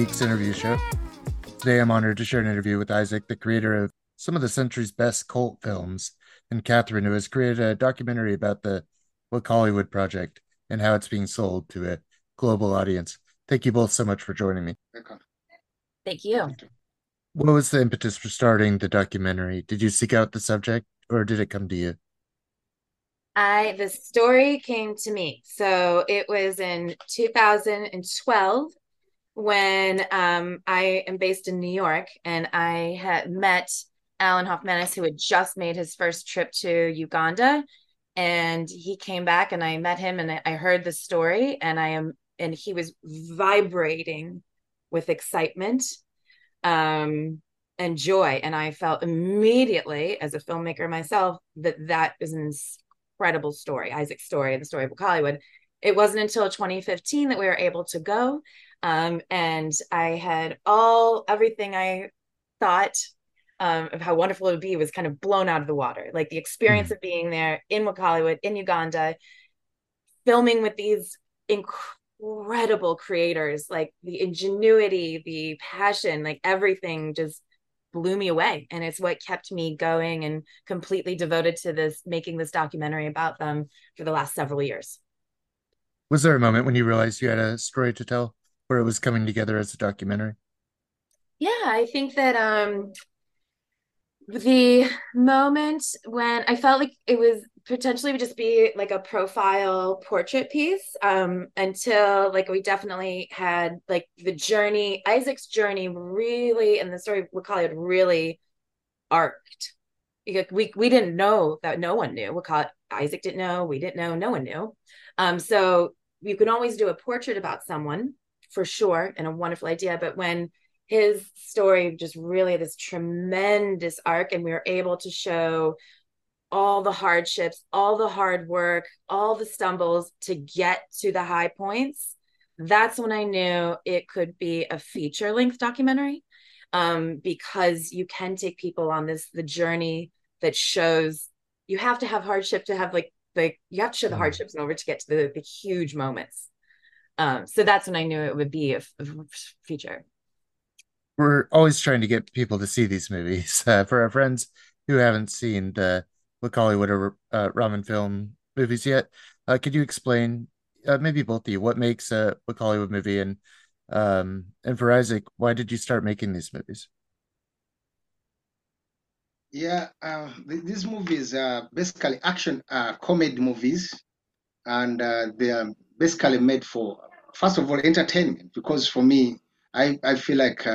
Geeks interview show. Today I'm honored to share an interview with Isaac, the creator of some of the century's best cult films, and Cathryne, who has created a documentary about the Wakaliwood project and how it's being sold to a global audience. Thank you both so much for joining me. Thank you. What was the impetus for starting the documentary? Did you seek out the subject or did it come to you? I the story came to me. So it was in 2012 when um, I am based in New York and I had met Alan Hofmanis, who had just made his first trip to Uganda. And he came back and I met him and I heard the story and I am and he was vibrating with excitement um, and joy. And I felt immediately, as a filmmaker myself, that that is an incredible story, Isaac's story, and the story of Wakaliwood. It wasn't until 2015 that we were able to go. Um, and I had all everything I thought um, of how wonderful it would be was kind of blown out of the water. Like the experience mm. of being there in Wakaliwood, in Uganda, filming with these incredible creators, like the ingenuity, the passion, like everything just blew me away. And it's what kept me going and completely devoted to this, making this documentary about them for the last several years. Was there a moment when you realized you had a story to tell where it was coming together as a documentary? Yeah, I think that um the moment when I felt like it was potentially would just be like a profile portrait piece um until like we definitely had like the journey Isaac's journey really and the story call it really arced. We we didn't know that no one knew. We call Isaac didn't know we didn't know no one knew. Um so you can always do a portrait about someone for sure and a wonderful idea. But when his story just really this tremendous arc and we were able to show all the hardships all the hard work all the stumbles to get to the high points that's when i knew it could be a feature length documentary. Um, because you can take people on this the journey that shows you have to have hardship to have like the you have to show the mm. hardships in order to get to the, the huge moments um, so that's when i knew it would be a, a feature we're always trying to get people to see these movies. Uh, for our friends who haven't seen the Wakaliwood or uh, Ramon Film movies yet, uh, could you explain, uh, maybe both of you, what makes a Wakaliwood movie, and um, and for Isaac, why did you start making these movies? Yeah, uh, these movies are basically action uh, comedy movies, and uh, they are basically made for first of all entertainment. Because for me, I I feel like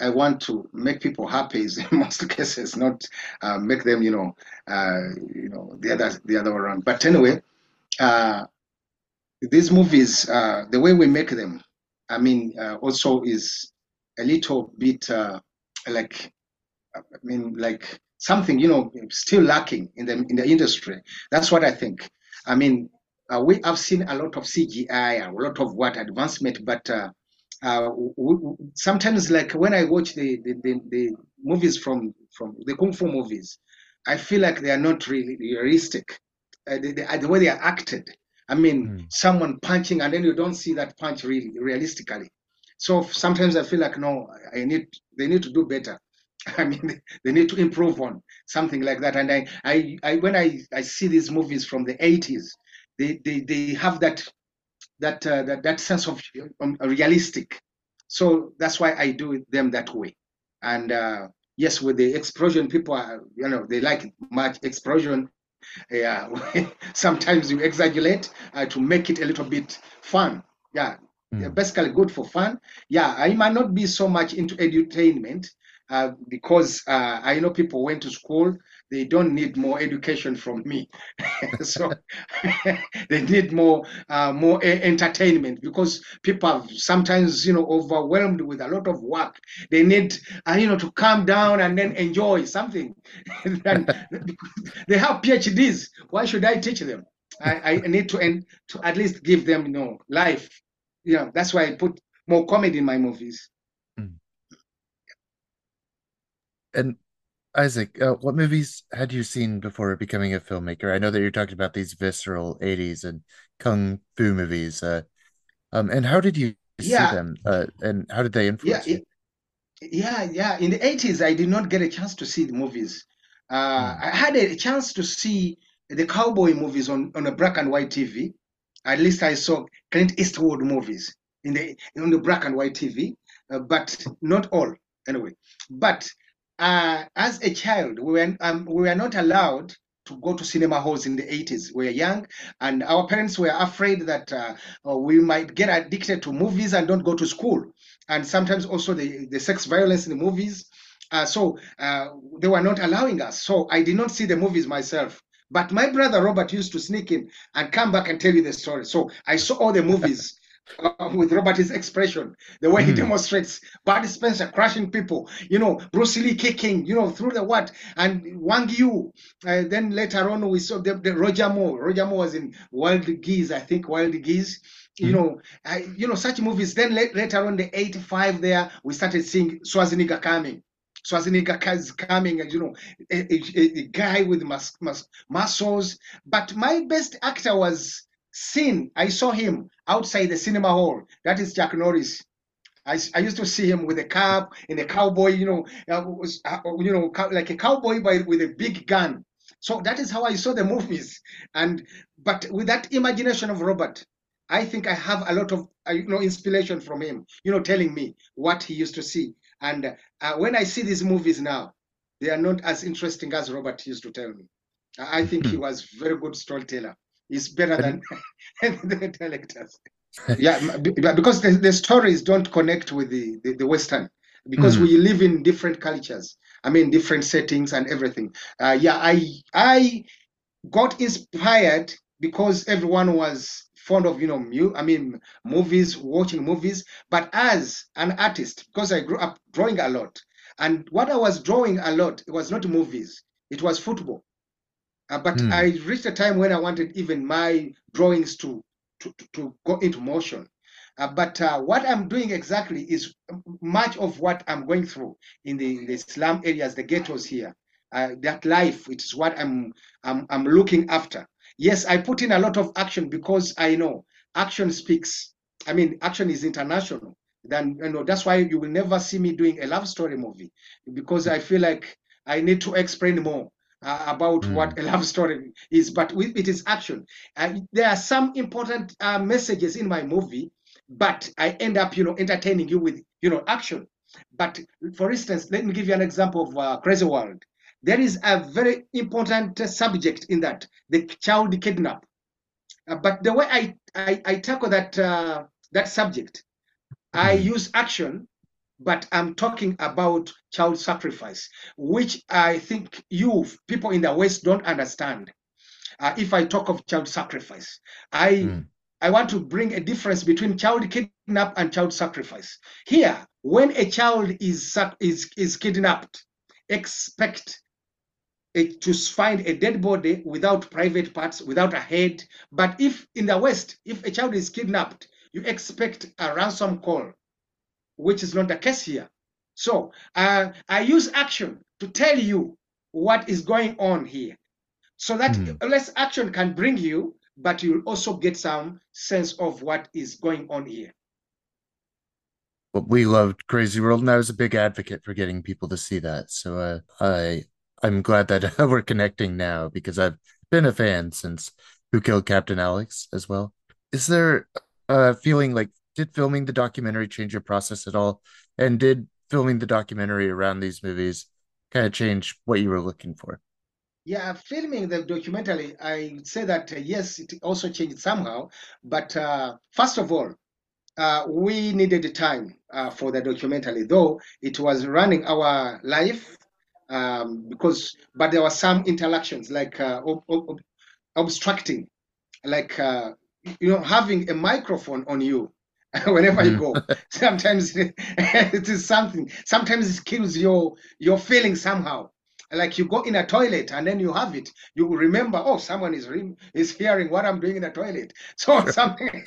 I want to make people happy in most cases, not uh, make them, you know, uh, you know, the other the other way around. But anyway, uh, these movies, uh, the way we make them, I mean, uh, also is a little bit uh, like, I mean, like something, you know, still lacking in the in the industry. That's what I think. I mean, we have seen a lot of CGI, a lot of what advancement, but uh, sometimes like when I watch the, the, the, the, movies from, from the Kung Fu movies, I feel like they are not really realistic. Uh, the, the, the, way they are acted. I mean, mm. someone punching and then you don't see that punch really realistically. So sometimes I feel like, no, I need, they need to do better. I mean, they need to improve on something like that. And I, I, I when I, I see these movies from the 80s, they, they, they have that that uh, that that sense of um, realistic. So that's why I do them that way. And uh, yes, with the explosion, people are you know they like much explosion. Yeah, sometimes you exaggerate uh, to make it a little bit fun. Yeah, mm. basically good for fun. Yeah, I might not be so much into edutainment uh, because uh, I know people went to school they don't need more education from me. So they need more uh, more entertainment because people are sometimes you know overwhelmed with a lot of work. They need uh, you know to calm down and then enjoy something. They have phds why should i teach them? I, I need to end to at least give them you know life know that's why i put more comedy in my movies hmm. and Isaac, uh, what movies had you seen before becoming a filmmaker? I know that you're talking about these visceral 80s and kung fu movies. Uh, um, and how did you yeah, see them, uh, and how did they influence yeah, you? yeah, yeah. In the 80s, I did not get a chance to see the movies. Uh, Mm. I had a chance to see the cowboy movies on, on a black and white TV. At least I saw Clint Eastwood movies in the on the black and white TV, uh, but not all anyway. But uh, as a child, we were um, we were not allowed to go to cinema halls in the 80s. We were young, and our parents were afraid that uh, uh, we might get addicted to movies and don't go to school. And sometimes also the, the sex violence in the movies. Uh, so uh, they were not allowing us. So I did not see the movies myself. But my brother Robert used to sneak in and come back and tell you the story. So I saw all the movies uh, with Robert's expression, the way he Mm. demonstrates Bud Spencer crushing people, you know, Bruce Lee kicking, you know, through the what, and Wang Yu. Uh, then later on, we saw the, the Roger Moore. Roger Moore was in Wild Geese, I think, Wild Geese. You Mhm. know, you know such movies. Then la- later on, the '85, there we started seeing Schwarzenegger coming. Schwarzenegger is coming, and you know, a, a- a guy with mus- mus- muscles. But my best actor was seen. I saw him outside the cinema hall. That is Chuck Norris. I, I used to see him with a cap and a cowboy, you know, uh, was, uh, you know, like a cowboy but with a big gun. So that is how I saw the movies. And but with that imagination of Robert, I think I have a lot of uh, you know inspiration from him. You know, telling me what he used to see. And uh, when I see these movies now, they are not as interesting as Robert used to tell me. I think he Hmm. was very good storyteller. He's better than the directors. Yeah, m- be- be- because the, the stories don't connect with the, the, the Western, because Mhm. we live in different cultures. I mean, different settings and everything. Uh, yeah, I I got inspired because everyone was fond of you know mu- I mean movies, watching movies. But as an artist, because I grew up drawing a lot, and what I was drawing a lot, it was not movies, it was football. Uh, but Hmm. I reached a time when I wanted even my drawings to to, to, to go into motion. Uh, but uh, what I'm doing exactly is much of what I'm going through in the, in the slum areas, the ghettos here. Uh, that life, it is what I'm, I'm I'm looking after. Yes, I put in a lot of action because I know action speaks. I mean, action is international. Then you know that's why you will never see me doing a love story movie because I feel like I need to explain more uh, about what a love story is, but with, it is action. Uh, there are some important uh, messages in my movie, but I end up, you know, entertaining you with, you know, action. But for instance, let me give you an example of uh, Crazy World. There is a very important subject in that, the child kidnap. Uh, but the way I, I, I tackle that uh, that subject, I Mhm. use action, but I'm talking about child sacrifice, which I think you people in the West don't understand. Uh, if I talk of child sacrifice, I Mm. I want to bring a difference between child kidnap and child sacrifice. Here, when a child is is is kidnapped, expect to find a dead body without private parts, without a head. But if in the West, if a child is kidnapped, you expect a ransom call, which is not the case here. So uh, I use action to tell you what is going on here, so that Hmm. less action can bring you, but you'll also get some sense of what is going on here. Well, we loved Crazy World, and I was a big advocate for getting people to see that. So uh, I I'm glad that we're connecting now because I've been a fan since Who Killed Captain Alex as well. Is there a feeling like did filming the documentary change your process at all? And did filming the documentary around these movies kind of change what you were looking for? Yeah, filming the documentary, I would say that uh, yes, it also changed somehow. But uh, first of all, uh, we needed time uh, for the documentary, though it was running our life um, because, but there were some interactions like uh, ob- ob- obstructing, like uh, you know, having a microphone on you whenever you Mhm. go. Sometimes it is something. Sometimes it kills your your feeling somehow. Like you go in a toilet and then you have it. You remember, oh, someone is re- is hearing what I'm doing in the toilet. So Sure. something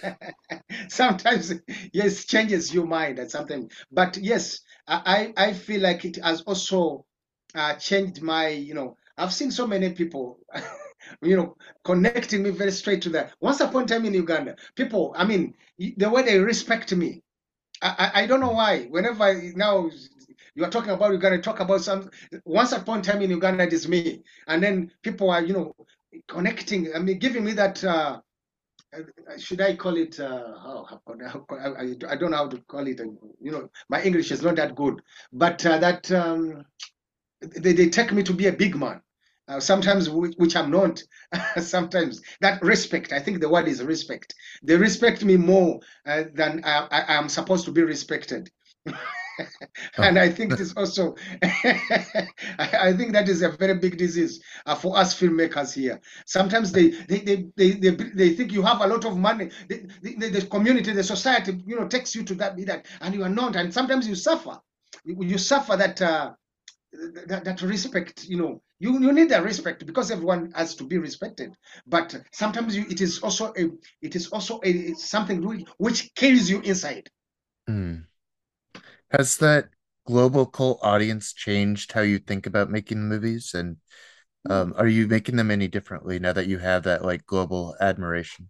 sometimes yes changes your mind and something. But yes, I I I feel like it has also uh, changed my you know I've seen so many people. you know, connecting me very straight to that. Once upon a time in Uganda, people, I mean, the way they respect me, I, I don't know why. Whenever I, now you are talking about Uganda, talk about some. Once upon a time in Uganda, it is me, and then people are you know connecting. I mean, giving me that. Uh, uh should I call it? Uh, oh, I, I, don't know how to call it. You know, my English is not that good, but uh, that um, they, they take me to be a big man. Uh, sometimes which, which, I'm not. sometimes that respect. I think the word is respect. They respect me more uh, than I, I, am supposed to be respected. and I think it is also. I think that is a very big disease uh, for us filmmakers here. Sometimes they they, they they, they they think you have a lot of money. The, the, the community, the society, you know, takes you to that that, and you are not. And sometimes you suffer. You, you suffer that. That, that respect you know you, you need that respect because everyone has to be respected. But sometimes you, it is also a it is also a something which carries you inside. Mm. has that global cult audience changed how you think about making movies? And um, are you making them any differently now that you have that like global admiration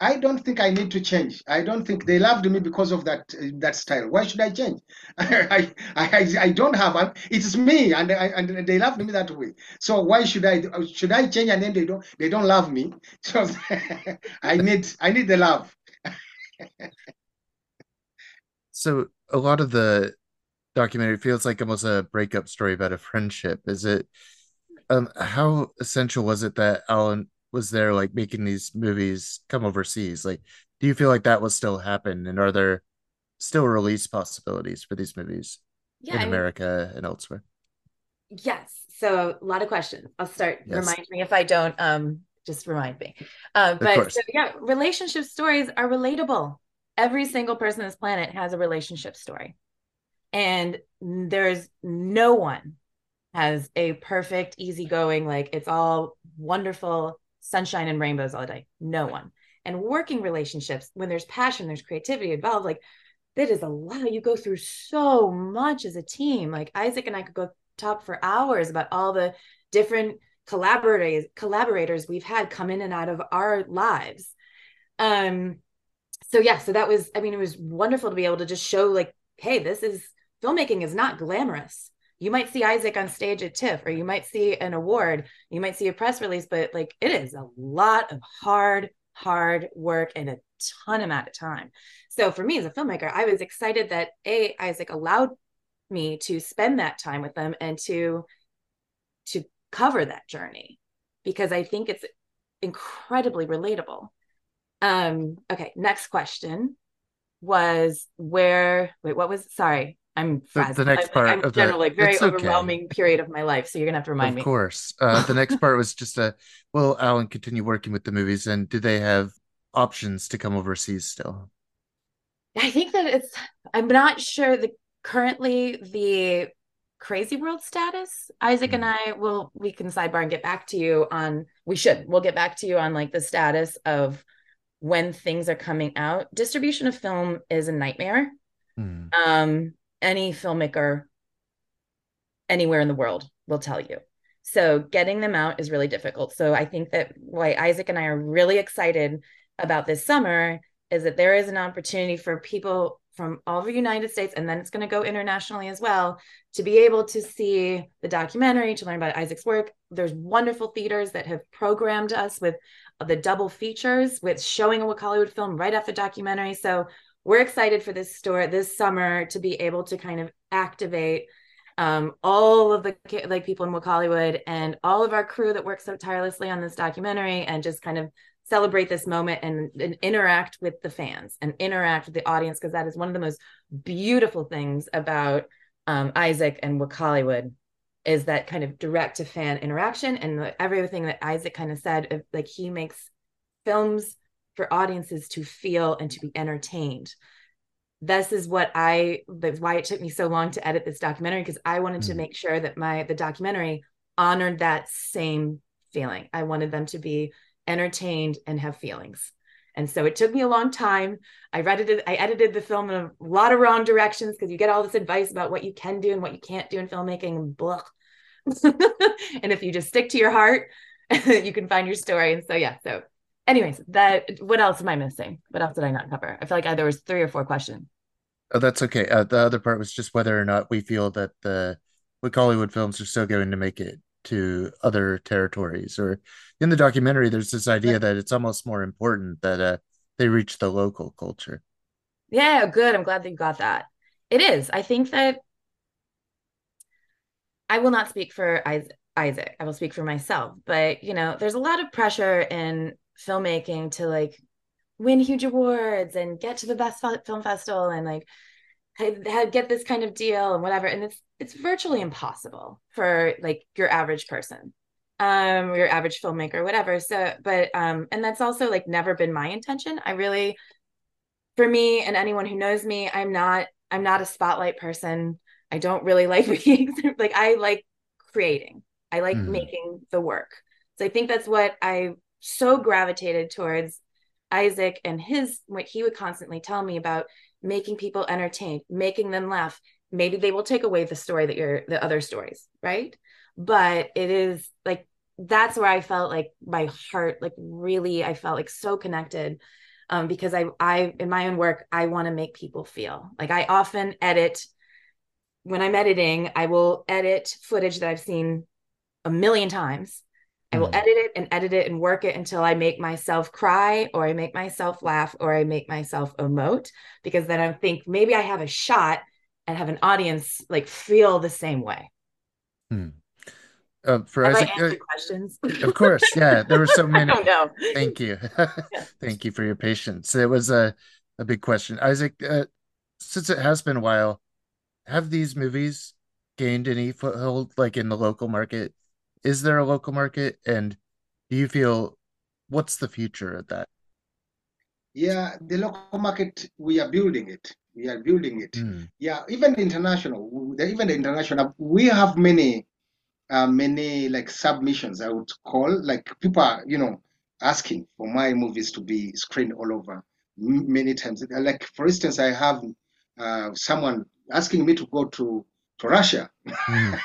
I don't think I need to change. I don't think they loved me because of that uh, that style. Why should I change? I, I, I don't have. It's me, and I, and they loved me that way. So why should I should I change? And then they don't they don't love me. So I need I need the love. so a lot of the documentary feels like almost a breakup story about a friendship. Is it? Um, how essential was it that Alan was there like making these movies come overseas? Like do you feel like that will still happen? And are there still release possibilities for these movies yeah, in I america mean, and elsewhere? Yes so a lot of questions. I'll start yes. remind me if i don't um just remind me. Uh, but so, yeah relationship stories are relatable. Every single person on this planet has a relationship story. And there's no one has a perfect easygoing like it's all wonderful sunshine and rainbows all day. No one. And working relationships, when there's passion, there's creativity involved, like that is a lot. You go through so much as a team. Like Isaac and I could go talk for hours about all the different collaborators collaborators we've had come in and out of our lives. Um so yeah, so that was I mean it was wonderful to be able to just show like hey, this is filmmaking is not glamorous you might see Isaac on stage at TIFF, or you might see an award, you might see a press release, but like it is a lot of hard, hard work and a ton amount of time. So for me as a filmmaker, I was excited that A, Isaac allowed me to spend that time with them and to to cover that journey because I think it's incredibly relatable. Um, okay, next question was where wait, what was sorry, I'm frazzled. The, the next part I'm, I'm of generally the, very overwhelming okay. period of my life. So you're gonna have to remind of me. Of course. Uh, the next part was just a will Alan continue working with the movies and do they have options to come overseas still? I think that it's I'm not sure the currently the crazy world status. Isaac mm. and I will we can sidebar and get back to you on we should. We'll get back to you on like the status of when things are coming out. Distribution of film is a nightmare. Mm. Um any filmmaker anywhere in the world will tell you. So getting them out is really difficult. So I think that why Isaac and I are really excited about this summer is that there is an opportunity for people from all over the United States, and then it's going to go internationally as well, to be able to see the documentary, to learn about Isaac's work. There's wonderful theaters that have programmed us with the double features, with showing a Wakaliwood film right after the documentary. So we're excited for this store this summer to be able to kind of activate um, all of the like people in Wakaliwood and all of our crew that works so tirelessly on this documentary and just kind of celebrate this moment and, and interact with the fans and interact with the audience because that is one of the most beautiful things about um, Isaac and Wakaliwood is that kind of direct to fan interaction and everything that Isaac kind of said like he makes films for audiences to feel and to be entertained. This is what i that's why it took me so long to edit this documentary because i wanted mm. to make sure that my the documentary honored that same feeling. I wanted them to be entertained and have feelings. And so it took me a long time. I edited i edited the film in a lot of wrong directions because you get all this advice about what you can do and what you can't do in filmmaking blah and if you just stick to your heart you can find your story. And so yeah so anyways, that what else am I missing? What else did I not cover? I feel like I, there was three or four questions. Oh, that's okay. Uh, the other part was just whether or not we feel that the Wakaliwood films are still going to make it to other territories. Or in the documentary, there's this idea that it's almost more important that uh, they reach the local culture. Yeah, good. I'm glad that you got that. It is. I think that I will not speak for Isaac. I will speak for myself. But, you know, there's a lot of pressure in filmmaking to like win huge awards and get to the best film festival and like get this kind of deal and whatever. And it's it's virtually impossible for like your average person um your average filmmaker whatever. So but um and that's also like never been my intention. I really for me and anyone who knows me i'm not i'm not a spotlight person. I don't really like being like i like creating. I like mm. making the work. So i think that's what i so gravitated towards Isaac and his what he would constantly tell me about making people entertained, making them laugh. Maybe they will take away the story that you're the other stories, right? But it is like that's where I felt like my heart, like really, I felt like so connected. Um, because I I in my own work, I want to make people feel like I often edit when I'm editing, I will edit footage that I've seen a million times I will mm. edit it and edit it and work it until I make myself cry or I make myself laugh or I make myself emote because then I think maybe I have a shot and have an audience like feel the same way. Hmm. Uh, for have Isaac, I uh, questions? of course, yeah. There were so many. No, Thank you, thank you for your patience. It was a a big question, Isaac. Uh, since it has been a while, have these movies gained any foothold, like in the local market? Is there a local market? And do you feel what's the future of that? Yeah the local market we are building it. We are building it. Mm. yeah even international even the international we have many uh, many like submissions i would call. Like people are you know asking for my movies to be screened all over many times. Like for instance i have uh, someone asking me to go to to Russia mm.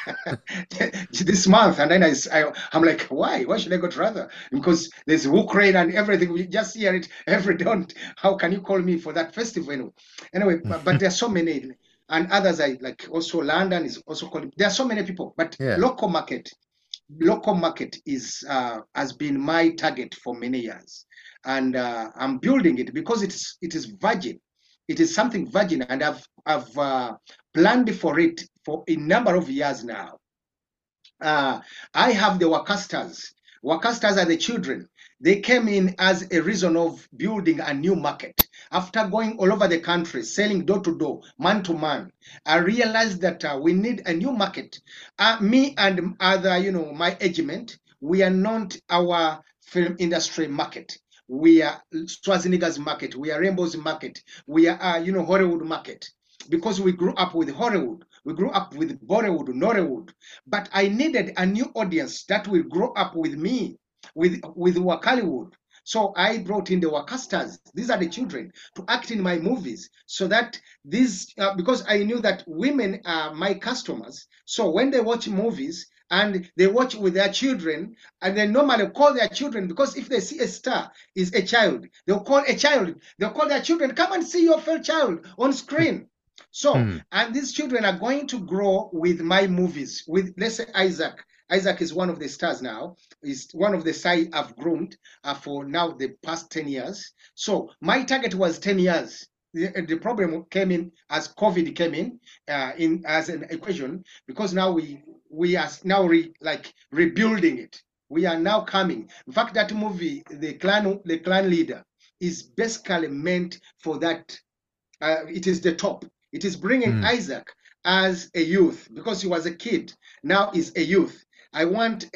this month. And then I, I, am like, why? Why should I go to Russia? Because there's Ukraine and everything. We just hear it every day. How can you call me for that festival? Anyway, anyway but, but there's so many. And others I like also London is also calling. There are so many people, but yeah. local market, local market is uh, has been my target for many years, and uh, I'm building it because it's it is virgin it is something virgin, and I've I've uh, planned for it for a number of years now. Uh, I have the Waka Starz. Worcesters are the children. They came in as a reason of building a new market. After going all over the country, selling door to door, man to man, I realized that uh, we need a new market. Uh, me and other, you know, my agent, we are not our film industry market we are Schwarzenegger's market, we are Rainbow's market, we are, uh, you know, Hollywood market. Because we grew up with Hollywood, we grew up with Bollywood, Nollywood. But I needed a new audience that will grow up with me, with, with Wakaliwood. So I brought in the Waka Starz. These are the children to act in my movies so that these, uh, because I knew that women are my customers. So when they watch movies, and they watch with their children and they normally call their children because if they see a star is a child they'll call a child. They'll call their children come and see your fellow child on screen. So mm. and these children are going to grow with my movies with let's say isaac. Isaac is one of the stars now. Is one of the side i've groomed uh, for now the past 10 years. So my target was 10 years. The, the problem came in as COVID came in, uh, in as an equation because now we we are now re, like rebuilding it. We are now coming. In fact, that movie, the clan the clan leader, is basically meant for that. Uh, it is the top. It is bringing mm. Isaac as a youth because he was a kid. Now is a youth. I want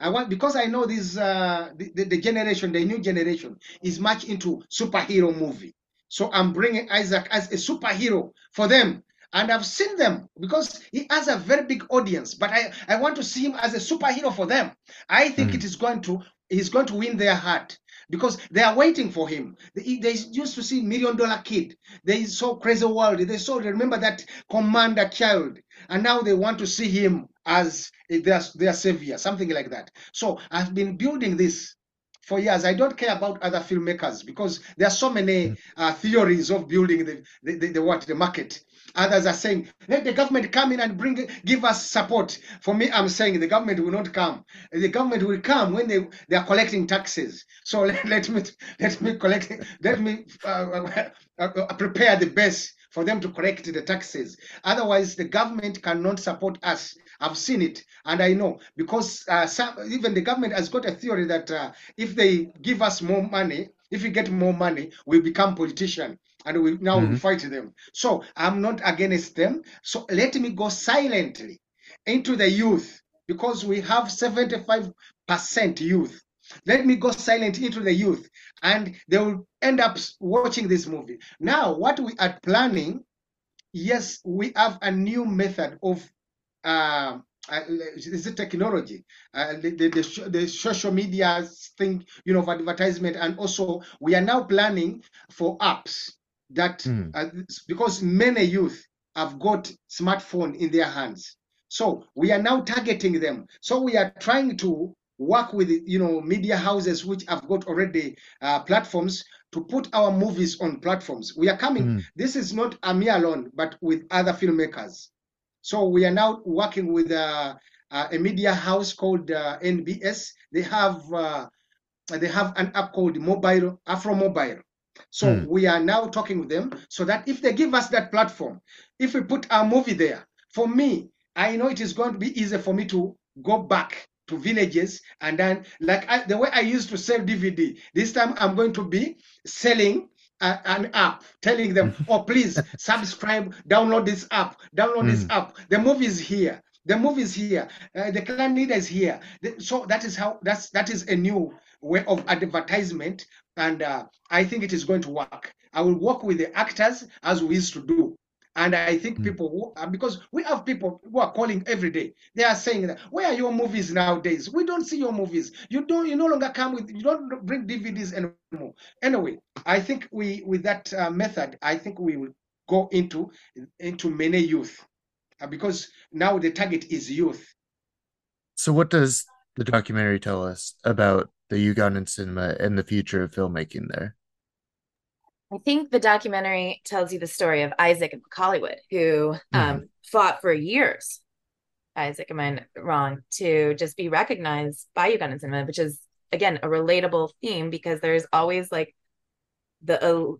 I want because I know this uh, the, the generation, the new generation is much into superhero movie. So I'm bringing Isaac as a superhero for them. And I've seen them because he has a very big audience, but I, I want to see him as a superhero for them. I think mm. it is going to he's going to win their heart because they are waiting for him. They, they used to see Million Dollar Kid. They saw Crazy World. They saw remember that Commander Child, and now they want to see him as their, their savior, something like that. So I've been building this for years. I don't care about other filmmakers because there are so many mm. uh, theories of building the, the, the, the what the market. Others are saying, let the government come in and bring give us support. For me, I'm saying the government will not come. The government will come when they, they are collecting taxes. So let, let me let me collect let me uh, uh, uh, prepare the best for them to collect the taxes. Otherwise, the government cannot support us. I've seen it, and I know because uh, some, even the government has got a theory that uh, if they give us more money, if we get more money, we become politician and we now mm-hmm. fight them. So I'm not against them. So let me go silently into the youth because we have 75% youth. Let me go silent into the youth and they will end up watching this movie. Now, what we are planning, yes, we have a new method of uh, uh, is it technology, uh, the, the, the, the, social media thing, you know, of advertisement, and also we are now planning for apps that mm. uh, because many youth have got smartphone in their hands, so we are now targeting them. So we are trying to work with you know media houses which have got already uh, platforms to put our movies on platforms. We are coming. Mm. This is not a me alone, but with other filmmakers. So we are now working with uh, uh, a media house called uh, NBS. They have uh, they have an app called Mobile Afro Mobile. So mm. we are now talking with them so that if they give us that platform, if we put our movie there, for me, I know it is going to be easy for me to go back to villages and then like I, the way I used to sell DVD. This time I'm going to be selling a, an app, telling them, "Oh, please subscribe, download this app, download mm. this app. The movie is here. The movie is here. Uh, the clan leader is here." The, so that is how that's that is a new way of advertisement, and uh, I think it is going to work. I will work with the actors as we used to do. And I think mm. people who, uh, because we have people who are calling every day, they are saying that where are your movies nowadays? We don't see your movies. You don't. You no longer come with. You don't bring DVDs anymore. Anyway, I think we with that uh, method, I think we will go into into many youth, uh, because now the target is youth. So, what does the documentary tell us about the Ugandan cinema and the future of filmmaking there? I think the documentary tells you the story of Isaac and Wakaliwood, who mm-hmm. um, fought for years. Isaac, am I wrong? To just be recognized by Ugandan cinema, which is again a relatable theme because there's always like the uh,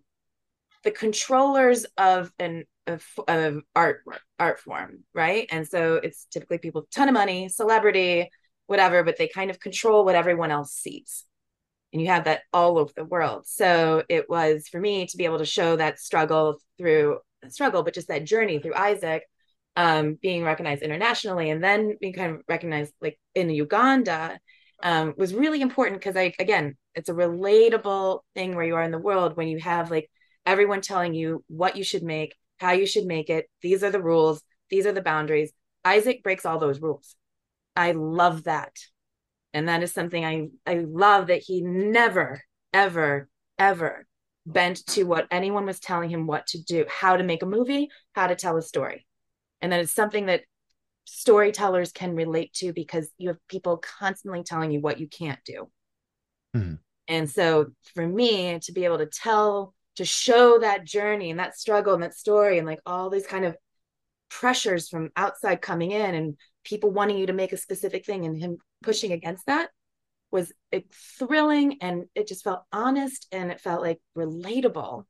the controllers of an of, of art art form, right? And so it's typically people ton of money, celebrity, whatever, but they kind of control what everyone else sees. And you have that all over the world. So it was for me to be able to show that struggle through struggle but just that journey through isaac um, being recognized internationally and then being kind of recognized like in uganda um, was really important because i again it's a relatable thing where you are in the world when you have like everyone telling you what you should make how you should make it. These are the rules. These are the boundaries. Isaac breaks all those rules i love that. And that is something i i love that he never ever ever bent to what anyone was telling him what to do how to make a movie how to tell a story. And that is something that storytellers can relate to because you have people constantly telling you what you can't do. Mm-hmm. and so for me to be able to tell to show that journey and that struggle and that story and like all these kind of pressures from outside coming in and people wanting you to make a specific thing and him pushing against that was thrilling and it just felt honest and it felt like relatable.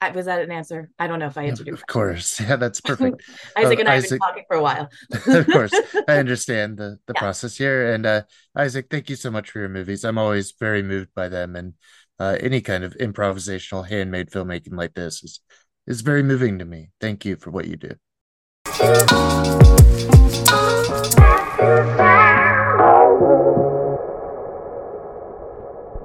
I, was that an answer? I don't know if I answered. Of course, yeah, that's perfect. Isaac uh, and I Isaac, have been talking for a while. of course, I understand the the yeah. process here. And uh, Isaac, thank you so much for your movies. I'm always very moved by them, and uh, any kind of improvisational, handmade filmmaking like this is is very moving to me. Thank you for what you do. Thank you.